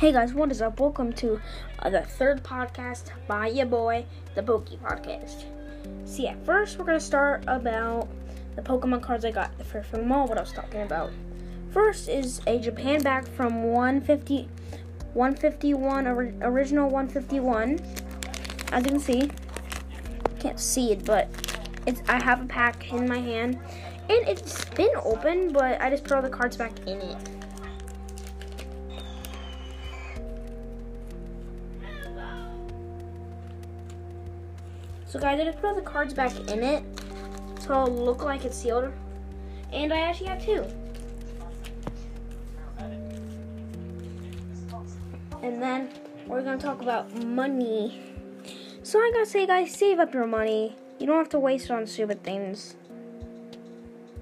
Hey guys, what is up? Welcome to uh, the third podcast by your boy, the Pokey Podcast. See, at first we're gonna start about the Pokemon cards I got for from mall. What I was talking about. First is a Japan back from 150, 151 ori- original 151. As you can see, can't see it, but it's I have a pack in my hand, and it's been open, but I just put all the cards back in it. So guys, I just put all the cards back in it so it'll look like it's sealed. And I actually have two. And then we're gonna talk about money. So I gotta say guys, save up your money. You don't have to waste it on stupid things.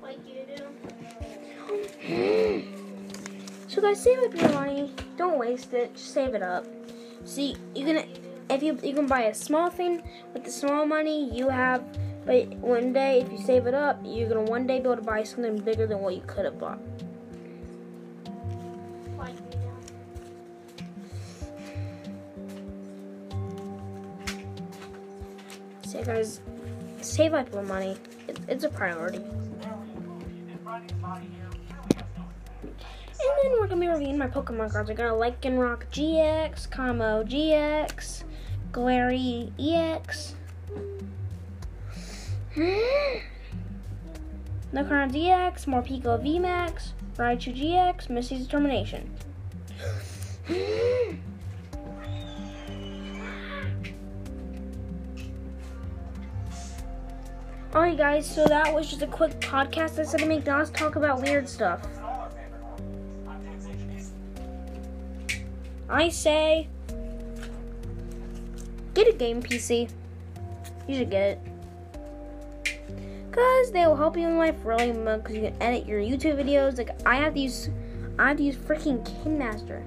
Like you do. so guys, save up your money. Don't waste it. Just save it up. See, you can if you you can buy a small thing with the small money you have, but one day if you save it up, you're gonna one day be able to buy something bigger than what you could have bought. So guys, save up your money. It, it's a priority. And then we're gonna be reviewing my Pokemon cards. I got a Lycanroc GX, Camo GX, Glary EX, Nocaron DX, Morpeko VMAX, Raichu GX, Misty's Determination. Alright guys, so that was just a quick podcast I said to make Nas talk about weird stuff. I say get a game PC. You should get it. Cause they will help you in life really much because you can edit your YouTube videos. Like I have to use I have to use freaking KineMaster.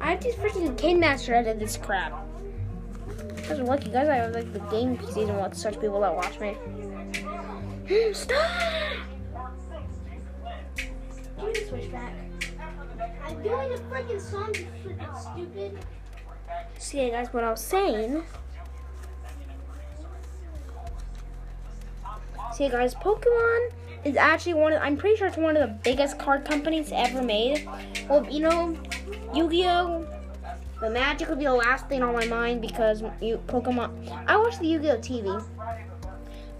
I have to use freaking KineMaster to edit this crap. Guys are lucky, guys. I have like the game PCs and what such people that watch me. Stop! Give me the switch back. I'm doing a freaking song, you freaking stupid. See, guys, what I was saying. See, guys, Pokemon is actually one of, I'm pretty sure it's one of the biggest card companies ever made. Well, you know, Yu Gi Oh! The Magic would be the last thing on my mind because you Pokemon. I watch the Yu Gi Oh! TV.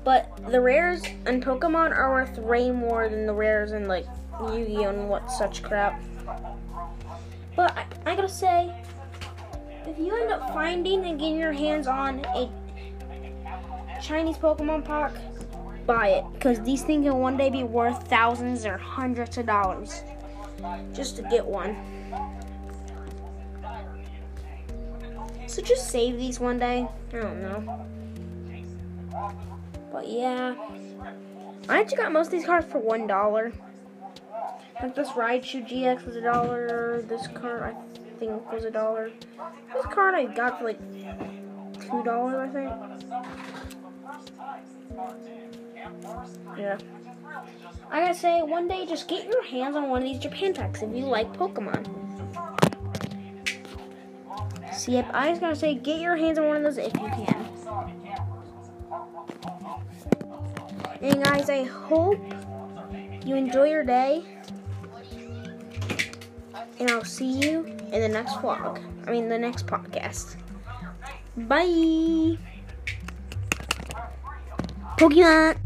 But the rares and Pokemon are worth way more than the rares and like Yu Gi Oh! and what such crap. But I, I gotta say, if you end up finding and getting your hands on a Chinese Pokemon pack, buy it because these things can one day be worth thousands or hundreds of dollars just to get one. So just save these one day. I don't know. But yeah, I actually got most of these cards for one dollar. Like this Raichu GX was a dollar. This card I think was a dollar. This card I got for like two dollars, I think. Yeah. I gotta say, one day just get your hands on one of these Japan packs if you like Pokemon. See, yep, I just gotta say, get your hands on one of those if you can. And guys, I hope you enjoy your day. And I'll see you in the next vlog. I mean, the next podcast. Bye. Pokemon.